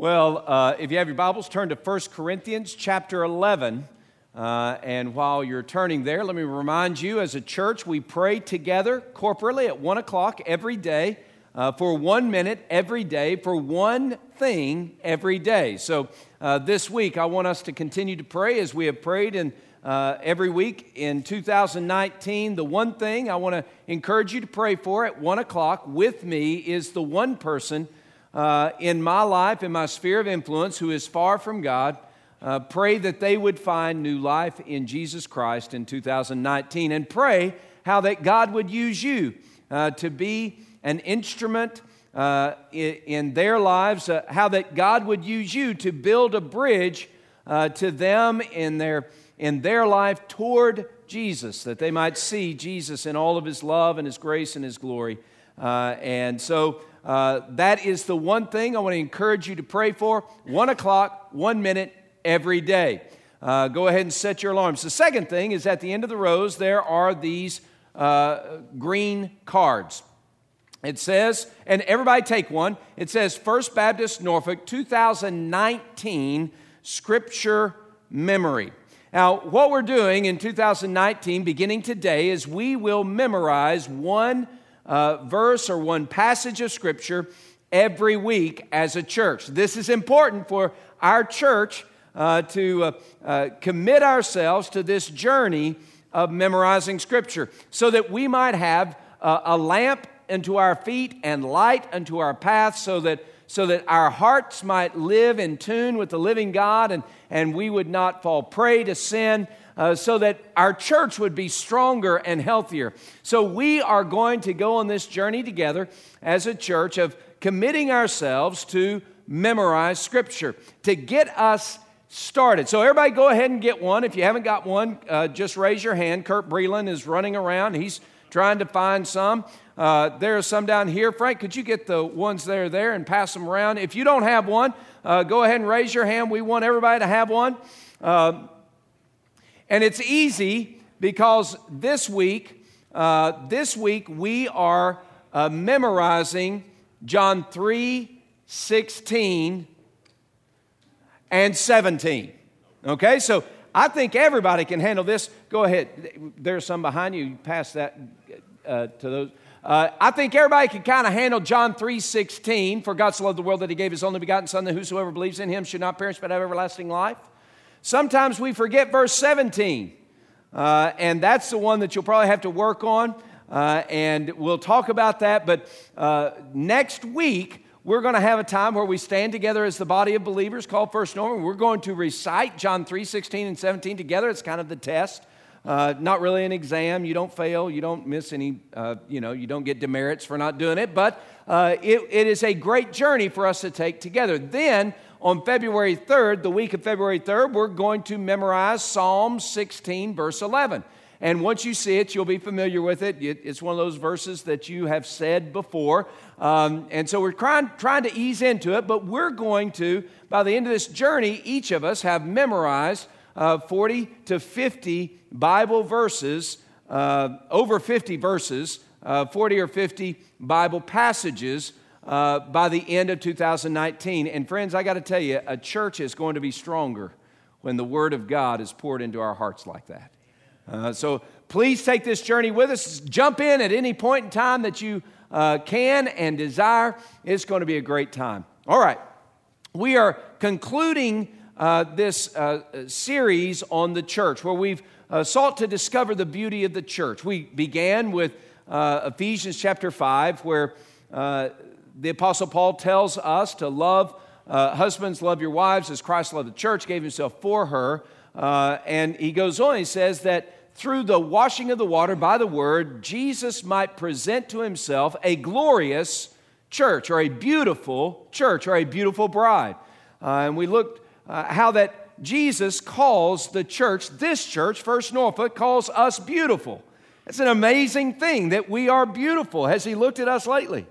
Well, uh, if you have your Bibles, turn to 1 Corinthians chapter 11. Uh, and while you're turning there, let me remind you as a church, we pray together corporately at 1 o'clock every day uh, for one minute every day for one thing every day. So uh, this week, I want us to continue to pray as we have prayed in. Uh, every week in 2019, the one thing I want to encourage you to pray for at 1 o'clock with me is the one person uh, in my life, in my sphere of influence, who is far from God, uh, pray that they would find new life in Jesus Christ in 2019. And pray how that God would use you uh, to be an instrument uh, in, in, their lives, uh, how that God would use you to build a bridge uh, to them in their, in their life toward Jesus, that they might see Jesus in all of his love and his grace and his glory. and so, uh, that is the one thing I want to encourage you to pray for. One o'clock, one minute every day. Uh, go ahead and set your alarms. The second thing is at the end of the rows, there are these uh, green cards. It says, and everybody take one. It says First Baptist Norfolk 2019 Scripture Memory. Now, what we're doing in 2019, beginning today, is we will memorize one uh, verse or one passage of Scripture every week as a church. This is important for our church uh, to uh, uh, commit ourselves to this journey of memorizing Scripture so that we might have a lamp unto our feet and light unto our path so that so that our hearts might live in tune with the living God and, and we would not fall prey to sin uh, so that our church would be stronger and healthier. So, we are going to go on this journey together as a church of committing ourselves to memorize Scripture to get us started. So, everybody go ahead and get one. If you haven't got one, uh, just raise your hand. Kurt Breland is running around, he's trying to find some. Uh, there are some down here. Frank, could you get the ones that are there and pass them around? If you don't have one, uh, go ahead and raise your hand. We want everybody to have one. Uh, and it's easy because this week, uh, this week we are uh, memorizing John 3 16 and 17. Okay, so I think everybody can handle this. Go ahead. There's some behind you. Pass that uh, to those. Uh, I think everybody can kind of handle John 3 16. For God so loved the world that he gave his only begotten Son, that whosoever believes in him should not perish but have everlasting life. Sometimes we forget verse 17, uh, and that's the one that you'll probably have to work on, uh, and we'll talk about that. But uh, next week, we're going to have a time where we stand together as the body of believers called First Norfolk. We're going to recite John 3 16 and 17 together. It's kind of the test. Uh, not really an exam. You don't fail. You don't miss any, uh, you know, you don't get demerits for not doing it. But uh, it, it is a great journey for us to take together. Then on February 3rd, the week of February 3rd, we're going to memorize Psalm 16, verse 11. And once you see it, you'll be familiar with it. It's one of those verses that you have said before. Um, and so we're trying, trying to ease into it, but we're going to, by the end of this journey, each of us have memorized uh, 40 to 50 Bible verses, uh, over 50 verses, uh, 40 or 50 Bible passages uh, by the end of 2019. And friends, I got to tell you, a church is going to be stronger when the Word of God is poured into our hearts like that. Uh, so please take this journey with us. Jump in at any point in time that you uh, can and desire. It's going to be a great time. All right. We are concluding uh, this uh, series on the church where we've uh, sought to discover the beauty of the church. We began with Ephesians chapter 5, where the Apostle Paul tells us to love uh, husbands, love your wives as Christ loved the church, gave himself for her. Uh, and he goes on, he says that through the washing of the water by the word, Jesus might present to himself a glorious church or a beautiful church or a beautiful bride. Uh, and we looked uh, how that Jesus calls the church, this church, First Norfolk, calls us beautiful. It's an amazing thing that we are beautiful. Has he looked at us lately?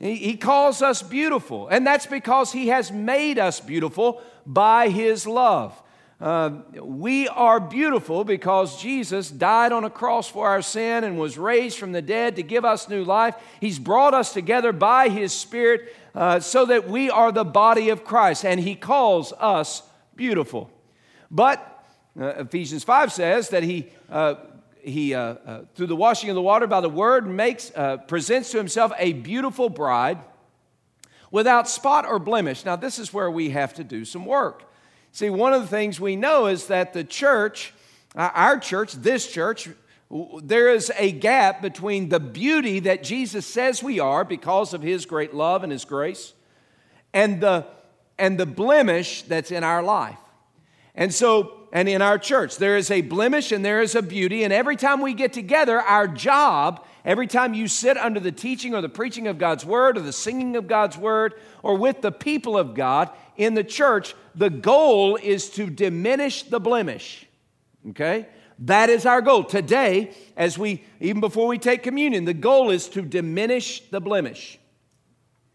He, calls us beautiful, and that's because He has made us beautiful by His love. Uh, we are beautiful because Jesus died on a cross for our sin and was raised from the dead to give us new life. He's brought us together by His Spirit uh, so that we are the body of Christ, and he calls us beautiful. But uh, Ephesians 5 says that he, uh, he uh, uh, through the washing of the water by the word, makes, uh, presents to himself a beautiful bride without spot or blemish. Now, this is where we have to do some work. See, one of the things we know is that the church, our church, this church, there is a gap between the beauty that Jesus says we are because of his great love and his grace and the, and the blemish that's in our life. And so, and in our church, there is a blemish and there is a beauty. And every time we get together, our job, every time you sit under the teaching or the preaching of God's word or the singing of God's word or with the people of God in the church, the goal is to diminish the blemish. Okay? That is our goal. Today, as we, even before we take communion, the goal is to diminish the blemish.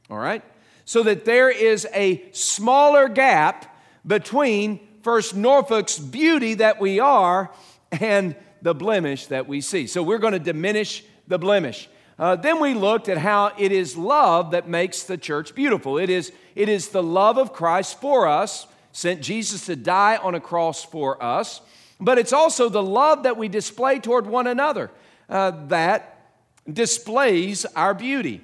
All right? So that there is a smaller gap between First Norfolk's beauty that we are and the blemish that we see. So we're going to diminish the blemish. Uh, then we looked at how it is love that makes the church beautiful. It is, it is the love of Christ for us, sent Jesus to die on a cross for us but it's also the love that we display toward one another uh, that displays our beauty.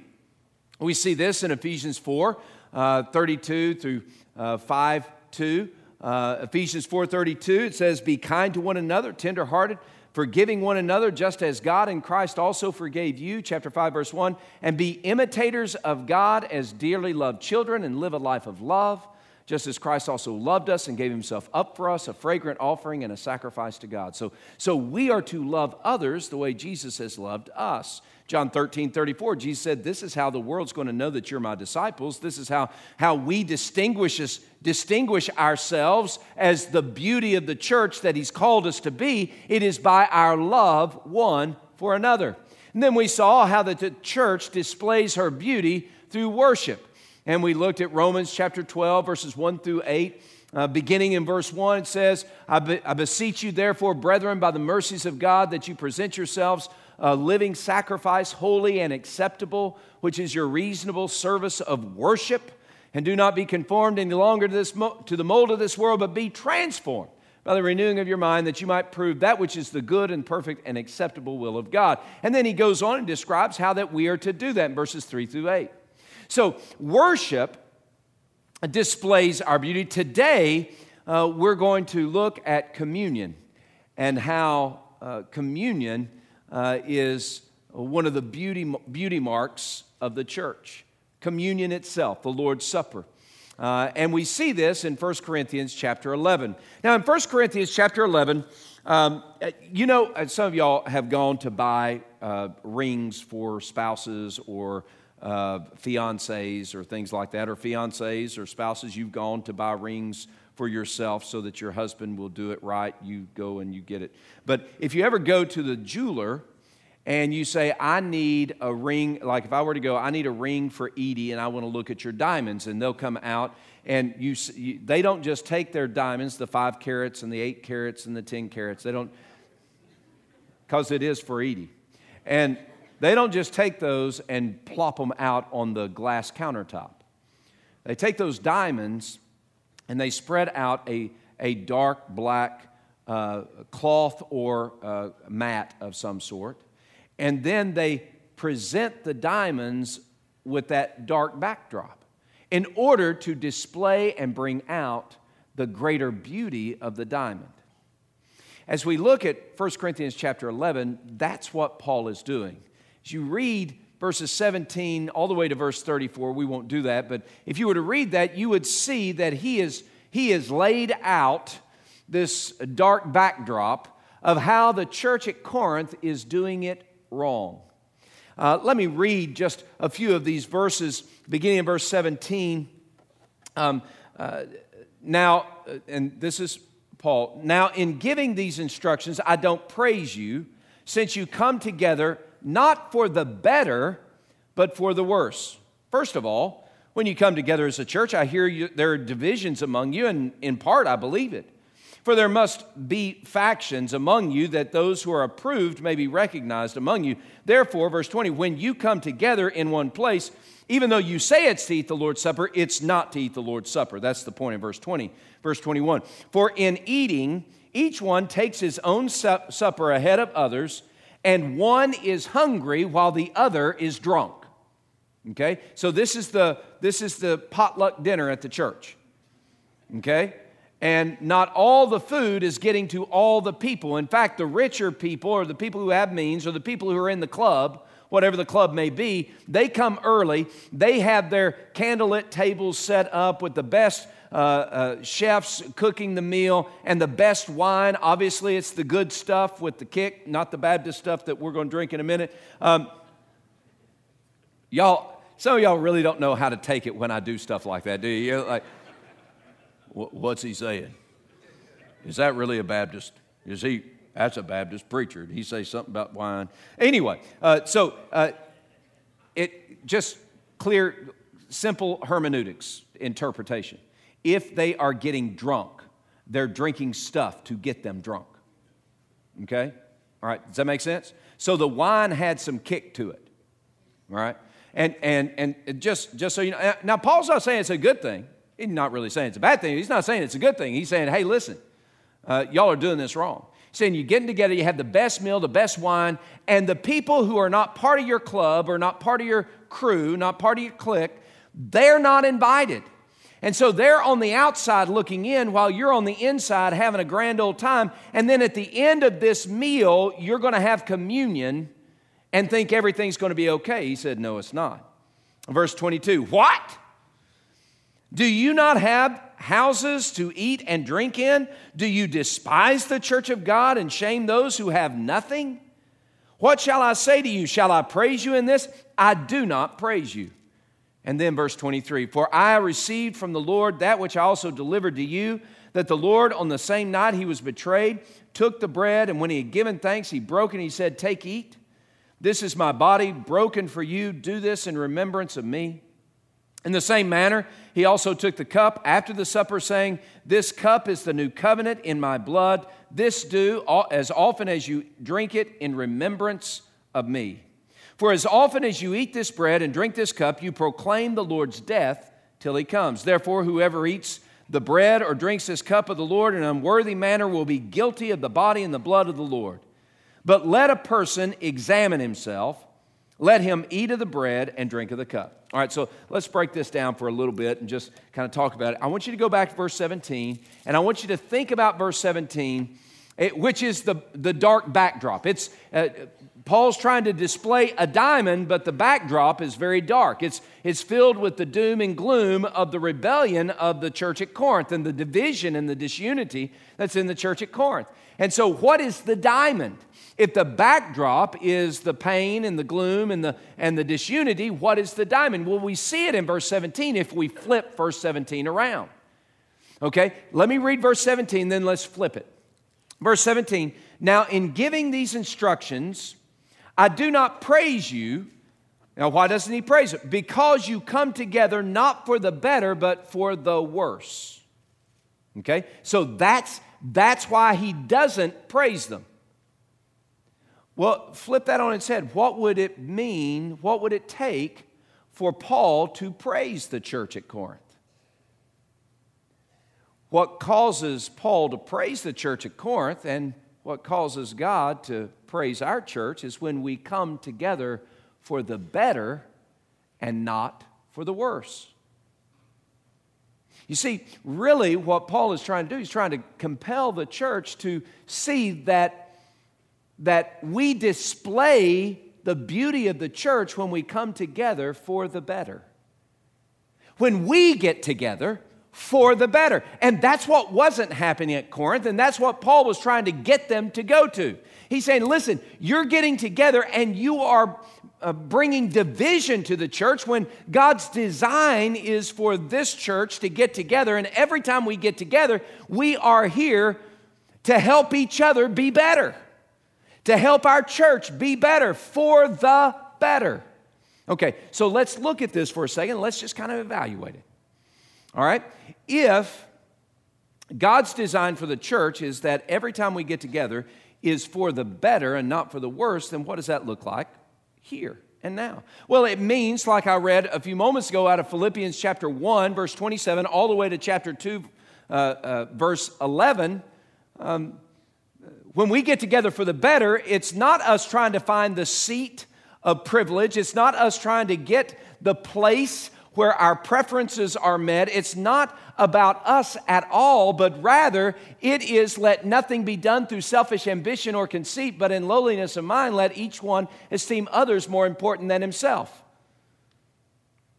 We see this in Ephesians 4 uh, 32 through uh, 5 2. Uh, Ephesians 4:32 it says be kind to one another tenderhearted forgiving one another just as God in Christ also forgave you chapter 5 verse 1 and be imitators of God as dearly loved children and live a life of love just as Christ also loved us and gave himself up for us, a fragrant offering and a sacrifice to God. So, so we are to love others the way Jesus has loved us. John 13, 34, Jesus said, This is how the world's going to know that you're my disciples. This is how, how we distinguish, us, distinguish ourselves as the beauty of the church that he's called us to be. It is by our love one for another. And then we saw how the church displays her beauty through worship. And we looked at Romans chapter 12, verses 1 through 8. Uh, beginning in verse 1, it says, I, be, I, beseech you, therefore, brethren, by the mercies of God, that you present yourselves a living sacrifice, holy and acceptable, which is your reasonable service of worship. And do not be conformed any longer to, this to the mold of this world, but be transformed by the renewing of your mind, that you might prove that which is the good and perfect and acceptable will of God. And then he goes on and describes how that we are to do that in verses 3 through 8. So, worship displays our beauty. Today, uh, we're going to look at communion and how uh, communion uh, is one of the beauty, beauty marks of the church. Communion itself, the Lord's Supper. Uh, and we see this in 1 Corinthians chapter 11. Now, in 1 Corinthians chapter 11, um, you know, uh, some of y'all have gone to buy uh, rings for spouses or uh, fiancés or things like that, or fiancés or spouses, you've gone to buy rings for yourself so that your husband will do it right. You go and you get it. But if you ever go to the jeweler and you say, I need a ring, like if I were to go, I need a ring for Edie and I want to look at your diamonds, and they'll come out and you, you they don't just take their diamonds, the five carats and the eight carats and the 10 carats, they don't, because it is for Edie. And they don't just take those and plop them out on the glass countertop. They take those diamonds and they spread out a, a dark black uh, cloth or uh, mat of some sort. And then they present the diamonds with that dark backdrop in order to display and bring out the greater beauty of the diamond. As we look at 1 Corinthians chapter 11, that's what Paul is doing. As you read verses 17 all the way to verse 34, we won't do that, but if you were to read that, you would see that he is he has laid out this dark backdrop of how the church at Corinth is doing it wrong. Uh, let me read just a few of these verses, beginning in verse 17. Um, uh, now, uh, and this is Paul. Now, in giving these instructions, I don't praise you, since you come together not for the better, but for the worse. First of all, when you come together as a church, I hear you, there are divisions among you, and in part I believe it. For there must be factions among you that those who are approved may be recognized among you. Therefore, verse 20, when you come together in one place, Even though you say it's to eat the Lord's Supper, it's not to eat the Lord's Supper. That's the point in verse 20. Verse 21 For in eating, each one takes his own supper ahead of others, and one is hungry while the other is drunk. Okay? So this is the this is the potluck dinner at the church. Okay? And not all the food is getting to all the people. In fact, the richer people or the people who have means or the people who are in the club, whatever the club may be, they come early. They have their candlelit tables set up with the best uh, uh, chefs cooking the meal and the best wine. Obviously, it's the good stuff with the kick, not the Baptist stuff that we're going to drink in a minute. Um, y'all, some of y'all really don't know how to take it when I do stuff like that, do you? You're like, what's he saying? Is that really a Baptist? Is he? That's a Baptist preacher. Did he say something about wine? Anyway, uh, so uh, it just clear, simple hermeneutics interpretation. If they are getting drunk, they're drinking stuff to get them drunk. Okay? All right, does that make sense? So the wine had some kick to it. All right? And, and, and just, just so you know, now Paul's not saying it's a good thing. He's not really saying it's a bad thing. He's not saying it's a good thing. He's saying, hey, listen, uh, y'all are doing this wrong. He's saying you're getting together, you have the best meal, the best wine, and the people who are not part of your club or not part of your crew, not part of your clique, they're not invited. And so they're on the outside looking in while you're on the inside having a grand old time. And then at the end of this meal, you're going to have communion and think everything's going to be okay. He said, No, it's not. Verse 22 What? Do you not have houses to eat and drink in? Do you despise the church of God and shame those who have nothing? What shall I say to you? Shall I praise you in this? I do not praise you. And then verse 23 For I received from the Lord that which I also delivered to you, that the Lord, on the same night he was betrayed, took the bread, and when he had given thanks, he broke and he said, Take, eat. This is my body broken for you. Do this in remembrance of me. In the same manner, he also took the cup after the supper, saying, This cup is the new covenant in my blood. This do as often as you drink it in remembrance of me. For as often as you eat this bread and drink this cup, you proclaim the Lord's death till he comes. Therefore, whoever eats the bread or drinks this cup of the Lord in an unworthy manner will be guilty of the body and the blood of the Lord. But let a person examine himself. Let him eat of the bread and drink of the cup. All right, so let's break this down for a little bit and just kind of talk about it. I want you to go back to verse 17, and I want you to think about verse 17, eh, which is the, the dark backdrop. It's, uh, Paul's trying to display a diamond, but the backdrop is very dark. It's, it's filled with the doom and gloom of the rebellion of the church at Corinth and the division and the disunity that's in the church at Corinth. And so, what is the diamond? If the backdrop is the pain and the gloom and the, and the disunity, what is the diamond? Well, we see it in verse 17 if we flip verse 17 around. Okay, let me read verse 17, then let's flip it. Verse 17 Now, in giving these instructions, I do not praise you. Now, why doesn't he praise it? Because you come together not for the better, but for the worse. Okay, so that's, that's why he doesn't praise them. Well, flip that on its head. What would it mean? What would it take for Paul to praise the church at Corinth? What causes Paul to praise the church at Corinth and what causes God to praise our church is when we come together for the better and not for the worse. You see, really, what Paul is trying to do, he's trying to compel the church to see that that we display the beauty of the church when we come together for the better. When we get together for the better. And that's what wasn't happening at Corinth, and that's what Paul was trying to get them to go to. He's saying, listen, you're getting together and you are uh, bringing division to the church when God's design is for this church to get together. And every time we get together, we are here to help each other be better to help our church be better for the better. Okay, so let's look at this for a second. Let's just kind of evaluate it. All right? If God's design for the church is that every time we get together is for the better and not for the worse, then what does that look like here? and now? Well, it means, like I read a few moments ago out of Philippians chapter 1, verse 27, all the way to chapter 2, uh, uh, verse 11. Um, when we get together for the better, it's not us trying to find the seat of privilege, it's not us trying to get the place where our preferences are met. It's not about us at all, but rather it is let nothing be done through selfish ambition or conceit, but in lowliness of mind, let each one esteem others more important than himself.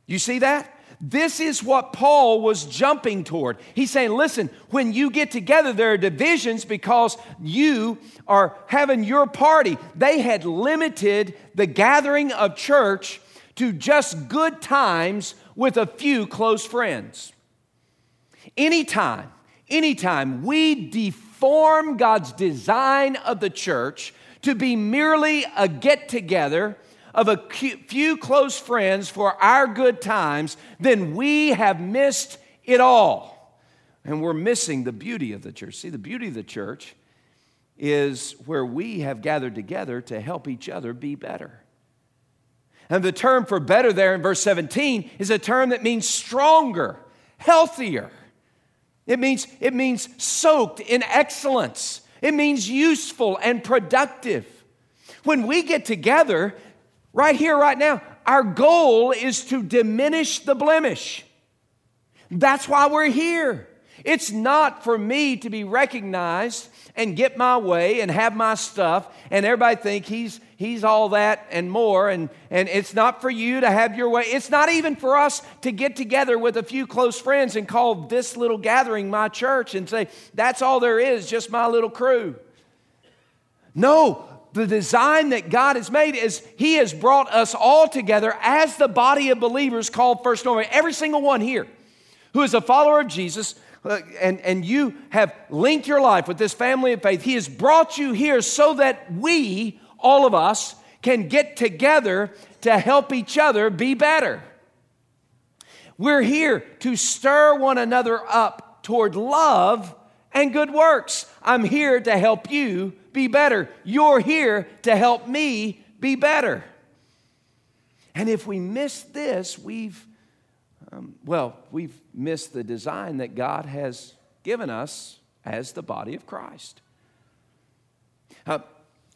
You see that? This is what Paul was jumping toward. He's saying, listen, when you get together, there are divisions because you are having your party. They had limited the gathering of church to just good times with a few close friends. Anytime, anytime we deform God's design of the church to be merely a get together of a few close friends for our good times, then we have missed it all. And we're missing the beauty of the church. See, the beauty of the church is where we have gathered together to help each other be better. And the term for better there in verse 17 is a term that means stronger, healthier. It means, it means soaked in excellence. It means useful and productive. When we get together, right here, right now, our goal is to diminish the blemish. That's why we're here. It's not for me to be recognized and get my way and have my stuff and everybody think he's he's all that and more and and it's not for you to have your way. It's not even for us to get together with a few close friends and call this little gathering my church and say that's all there is just my little crew. No the design that God has made is He has brought us all together as the body of believers called First Norfolk. Every single one here who is a follower of Jesus uh, and, and you have linked your life with this family of faith, He has brought you here so that we, all of us, can get together to help each other be better. We're here to stir one another up toward love and good works. I'm here to help you be better. You're here to help me be better. And if we miss this, we've um, well, we've missed the design that God has given us as the body of Christ. Uh,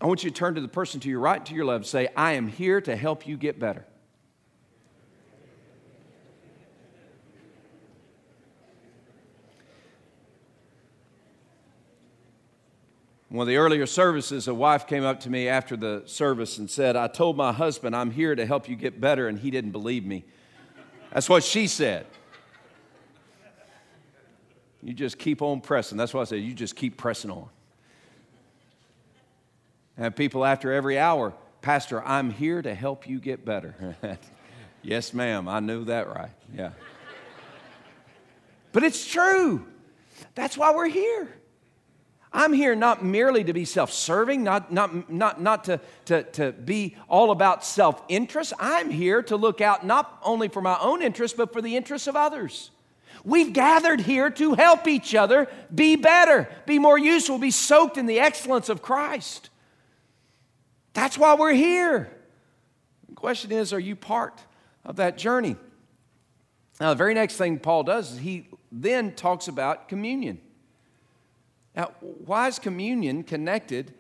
I want you to turn to the person to your right, to your left, say, I am here to help you get better. One of the earlier services, a wife came up to me after the service and said, I told my husband I'm here to help you get better, and he didn't believe me. That's what she said. You just keep on pressing. That's what I said. You just keep pressing on. And people after every hour, Pastor, I'm here to help you get better. yes, ma'am. I knew that right. Yeah. but it's true. That's why we're here. I'm here not merely to be self serving, not, not, not, not to, to, to be all about self interest. I'm here to look out not only for my own interests, but for the interests of others. We've gathered here to help each other be better, be more useful, be soaked in the excellence of Christ. That's why we're here. The question is are you part of that journey? Now, the very next thing Paul does is he then talks about communion. Now, why is communion connected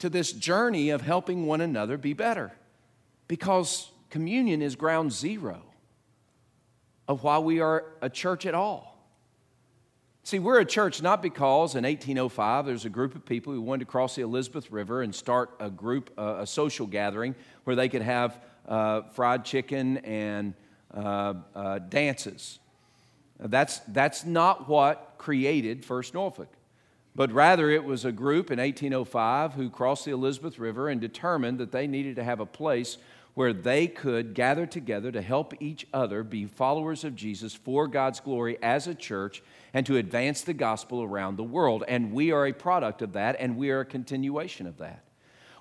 to this journey of helping one another be better? Because communion is ground zero of why we are a church at all. See, we're a church not because in 1805 there's a group of people who wanted to cross the Elizabeth River and start a group, uh, a social gathering where they could have uh, fried chicken and uh, uh dances. That's, that's not what created First Norfolk but rather it was a group in 1805 who crossed the Elizabeth River and determined that they needed to have a place where they could gather together to help each other be followers of Jesus for God's glory as a church and to advance the gospel around the world. And we are a product of that, and we are a continuation of that.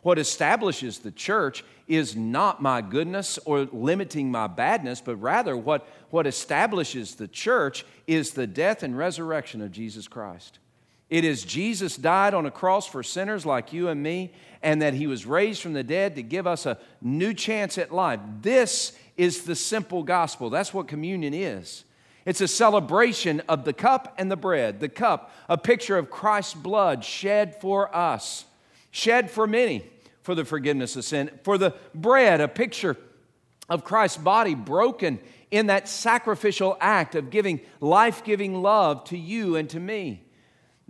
What establishes the church is not my goodness or limiting my badness, but rather what, what establishes the church is the death and resurrection of Jesus Christ. It is Jesus died on a cross for sinners like you and me, and that he was raised from the dead to give us a new chance at life. This is the simple gospel. That's what communion is. It's a celebration of the cup and the bread. The cup, a picture of Christ's blood shed for us, shed for many for the forgiveness of sin. For the bread, a picture of Christ's body broken in that sacrificial act of giving life giving love to you and to me.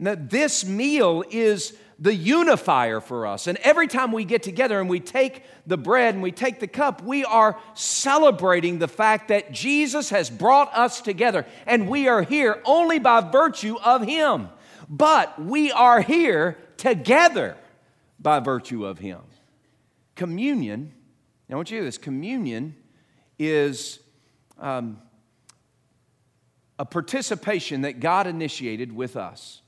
Now, this meal is the unifier for us. And every time we get together and we take the bread and we take the cup, we are celebrating the fact that Jesus has brought us together and we are here only by virtue of Him. But we are here together by virtue of Him. Communion, now I want you to hear this communion is um, a participation that God initiated with us.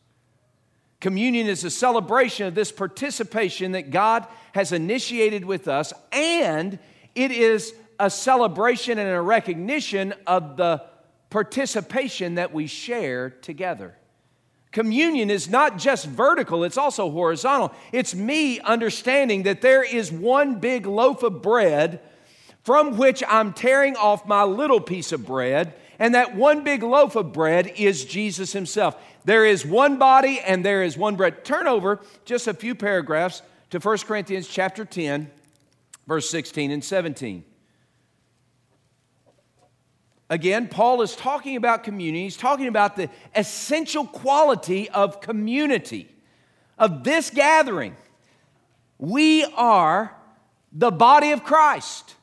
Communion is a celebration of this participation that God has initiated with us, and it is a celebration and a recognition of the participation that we share together. Communion is not just vertical, it's also horizontal. It's me understanding that there is one big loaf of bread from which I'm tearing off my little piece of bread, and that one big loaf of bread is Jesus Himself. There is one body and there is one bread. Turn over just a few paragraphs to 1 Corinthians chapter 10, verse 16 and 17. Again, Paul is talking about community. He's talking about the essential quality of community, of this gathering. We are the body of Christ,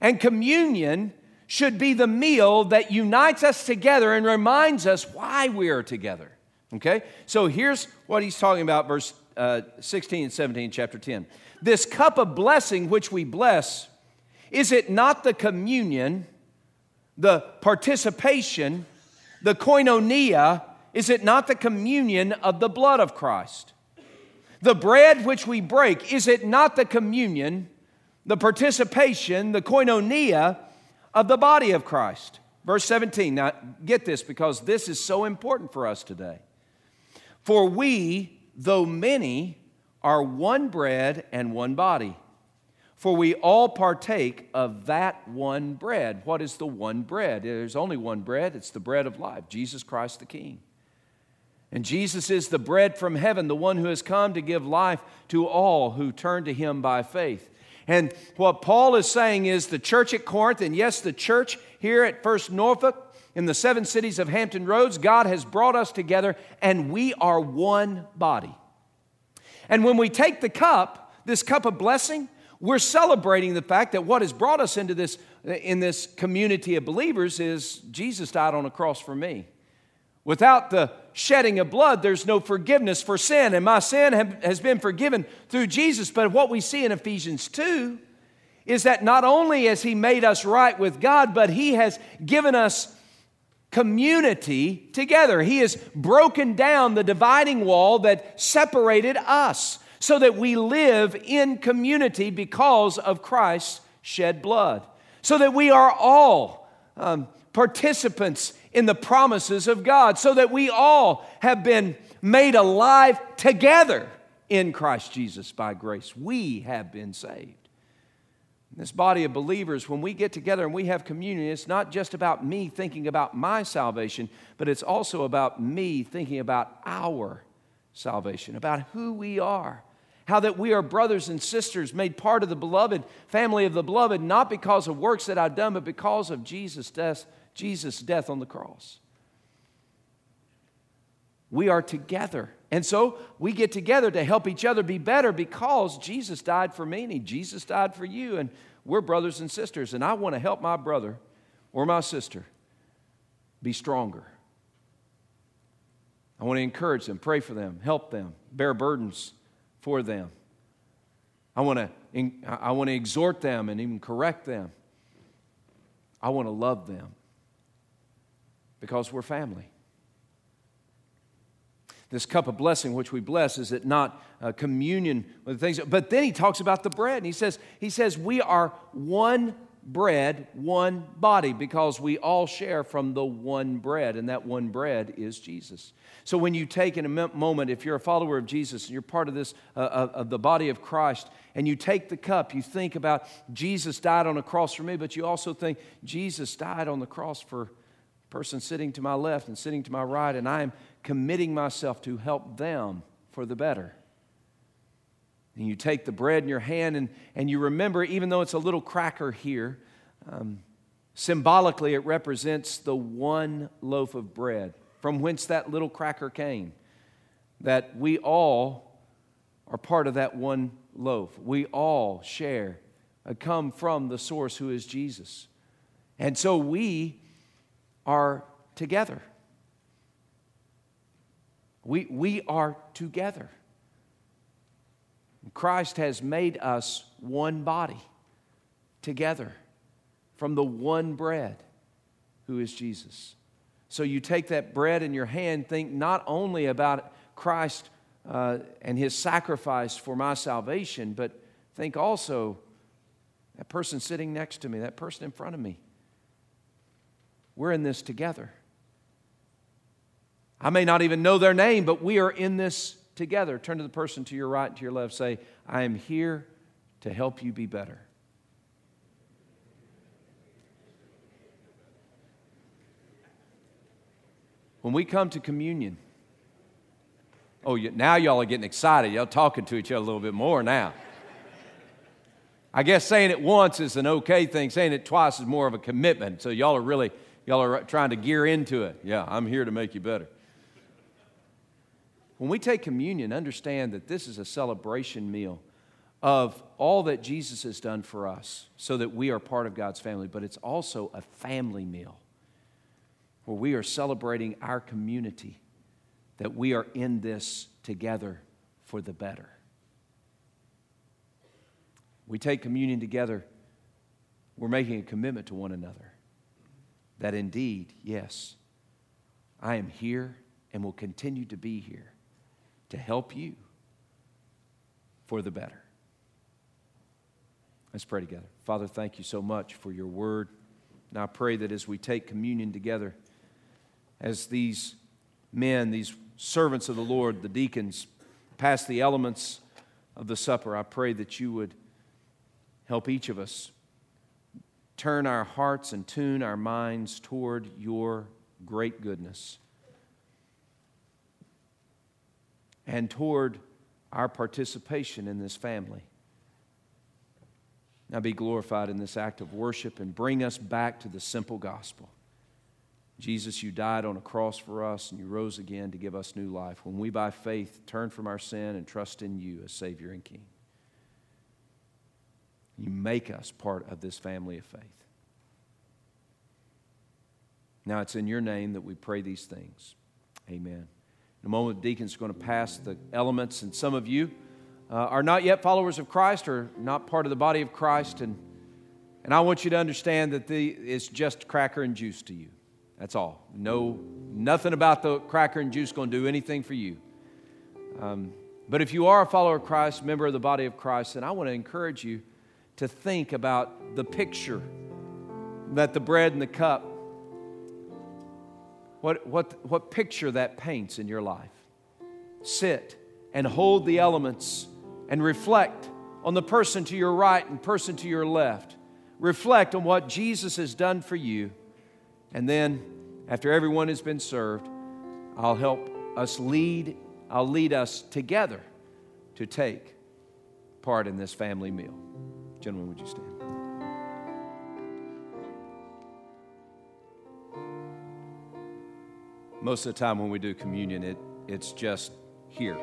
and communion should be the meal that unites us together and reminds us why we are together. Okay? So here's what he's talking about, verse uh, 16 and 17, chapter 10. This cup of blessing which we bless, is it not the communion, the participation, the koinonia? Is it not the communion of the blood of Christ? The bread which we break, is it not the communion, the participation, the koinonia of the body of Christ. Verse 17, now get this because this is so important for us today. For we, though many, are one bread and one body. For we all partake of that one bread. What is the one bread? There's only one bread, it's the bread of life, Jesus Christ the King. And Jesus is the bread from heaven, the one who has come to give life to all who turn to him by faith. And what Paul is saying is the church at Corinth, and yes, the church here at First Norfolk, in the seven cities of Hampton Roads, God has brought us together and we are one body. And when we take the cup, this cup of blessing, we're celebrating the fact that what has brought us into this in this community of believers is Jesus died on a cross for me. Without the shedding of blood, there's no forgiveness for sin, and my sin have, has been forgiven through Jesus. But what we see in Ephesians 2 is that not only has He made us right with God, but He has given us community together. He has broken down the dividing wall that separated us so that we live in community because of Christ's shed blood, so that we are all um, participants in the promises of God, so that we all have been made alive together in Christ Jesus by grace. We have been saved. This body of believers, when we get together and we have communion, it's not just about me thinking about my salvation, but it's also about me thinking about our salvation, about who we are. How that we are brothers and sisters made part of the beloved family of the beloved, not because of works that I've done, but because of Jesus' death Jesus' death on the cross. We are together. And so we get together to help each other be better because Jesus died for me and Jesus died for you. And we're brothers and sisters. And I want to help my brother or my sister be stronger. I want to encourage them, pray for them, help them, bear burdens for them. I want to, I want to exhort them and even correct them. I want to love them because we're family. This cup of blessing which we bless is it not a communion with things? But then he talks about the bread and he says, he says, we are one bread, one body, because we all share from the one bread, and that one bread is Jesus. So when you take in a moment, if you're a follower of Jesus and you're part of this, uh, of the body of Christ, and you take the cup, you think about Jesus died on a cross for me, but you also think Jesus died on the cross for person sitting to my left and sitting to my right, and I am committing myself to help them for the better. And you take the bread in your hand and, and you remember, even though it's a little cracker here, um, symbolically it represents the one loaf of bread from whence that little cracker came. That we all are part of that one loaf. We all share, uh, come from the source who is Jesus. And so we are together. We, we are together. Christ has made us one body together from the one bread who is Jesus. So you take that bread in your hand, think not only about Christ uh, and his sacrifice for my salvation, but think also that person sitting next to me, that person in front of me. We're in this together. I may not even know their name, but we are in this together. Turn to the person to your right and to your left. Say, I am here to help you be better. When we come to communion, oh, now y'all are getting excited. Y'all talking to each other a little bit more now. I guess saying it once is an okay thing. Saying it twice is more of a commitment. So y'all are really, y'all are trying to gear into it. Yeah, I'm here to make you better. When we take communion, understand that this is a celebration meal of all that Jesus has done for us so that we are part of God's family, but it's also a family meal where we are celebrating our community, that we are in this together for the better. We take communion together, we're making a commitment to one another that indeed, yes, I am here and will continue to be here to help you for the better. Let's pray together. Father, thank you so much for your word. Now I pray that as we take communion together, as these men, these servants of the Lord, the deacons, pass the elements of the supper, I pray that you would help each of us turn our hearts and tune our minds toward your great goodness. and toward our participation in this family. Now be glorified in this act of worship and bring us back to the simple gospel. Jesus, you died on a cross for us and you rose again to give us new life when we, by faith, turn from our sin and trust in you as Savior and King. You make us part of this family of faith. Now, it's in your name that we pray these things. Amen. In a moment, the deacon's going to pass the elements, and some of you uh, are not yet followers of Christ or not part of the body of Christ, and, and I want you to understand that the, it's just cracker and juice to you. That's all. No, nothing about the cracker and juice going to do anything for you. Um, but if you are a follower of Christ, member of the body of Christ, then I want to encourage you to think about the picture that the bread and the cup what, what, what picture that paints in your life. Sit and hold the elements and reflect on the person to your right and person to your left. Reflect on what Jesus has done for you. And then, after everyone has been served, I'll help us lead, I'll lead us together to take part in this family meal. Gentlemen, would you stand? most of the time when we do communion, it, it's just here,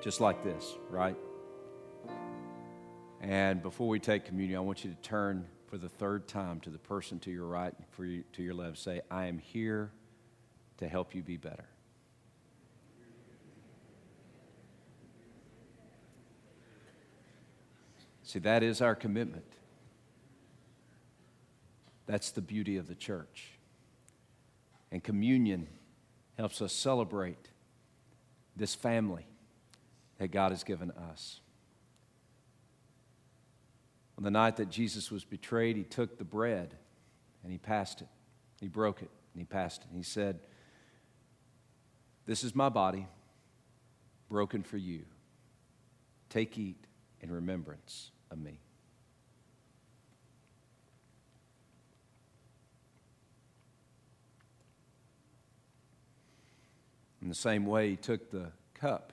just like this, right? And before we take communion, I want you to turn for the third time to the person to your right for you, to your left. Say, I am here to help you be better. See, that is our commitment. That's the beauty of the church. And communion helps us celebrate this family that God has given us. On the night that Jesus was betrayed, he took the bread and he passed it. He broke it and he passed it. He said, This is my body broken for you. Take, eat in remembrance of me. In the same way, he took the cup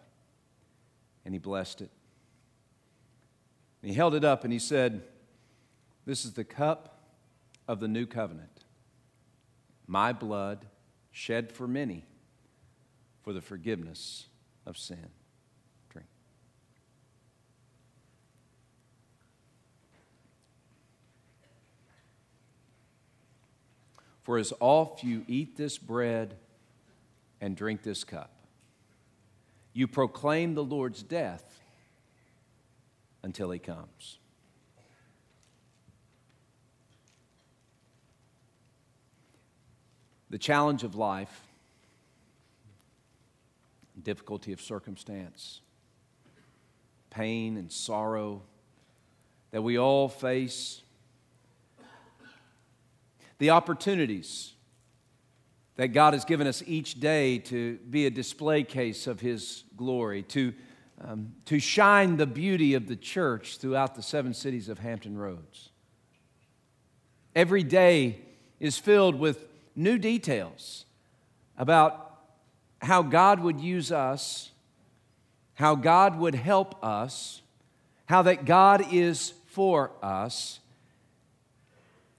and he blessed it. And he held it up and he said, This is the cup of the new covenant, my blood shed for many for the forgiveness of sin. For as oft you eat this bread and drink this cup, you proclaim the Lord's death until he comes. The challenge of life, difficulty of circumstance, pain and sorrow that we all face, the opportunities that God has given us each day to be a display case of His glory, to, um, to shine the beauty of the church throughout the seven cities of Hampton Roads. Every day is filled with new details about how God would use us, how God would help us, how that God is for us,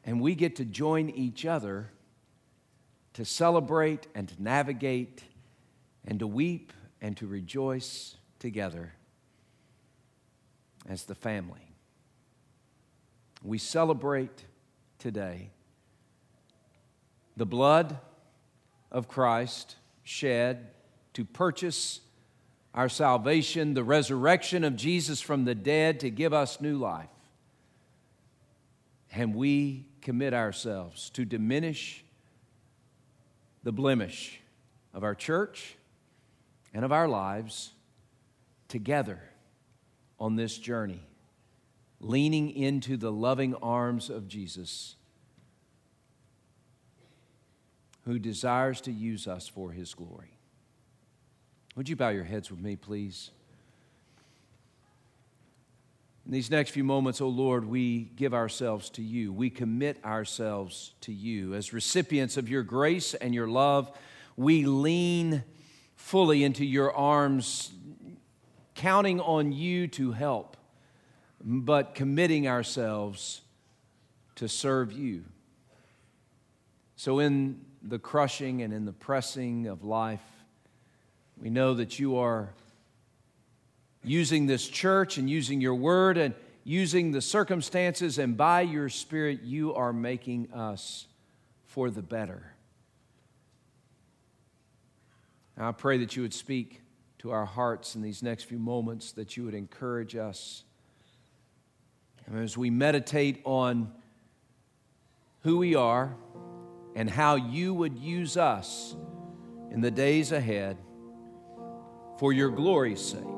and we get to join each other to celebrate and to navigate and to weep and to rejoice together as the family. We celebrate today the blood of Christ shed to purchase our salvation, the resurrection of Jesus from the dead to give us new life. And we commit ourselves to diminish the blemish of our church and of our lives together on this journey, leaning into the loving arms of Jesus, who desires to use us for his glory. Would you bow your heads with me, please? In these next few moments, O oh Lord, we give ourselves to you. We commit ourselves to you. As recipients of your grace and your love, we lean fully into your arms, counting on you to help, but committing ourselves to serve you. So, in the crushing and in the pressing of life, we know that you are using this church and using your word and using the circumstances, and by your Spirit, you are making us for the better. I pray that you would speak to our hearts in these next few moments, that you would encourage us. And as we meditate on who we are and how you would use us in the days ahead for your glory's sake.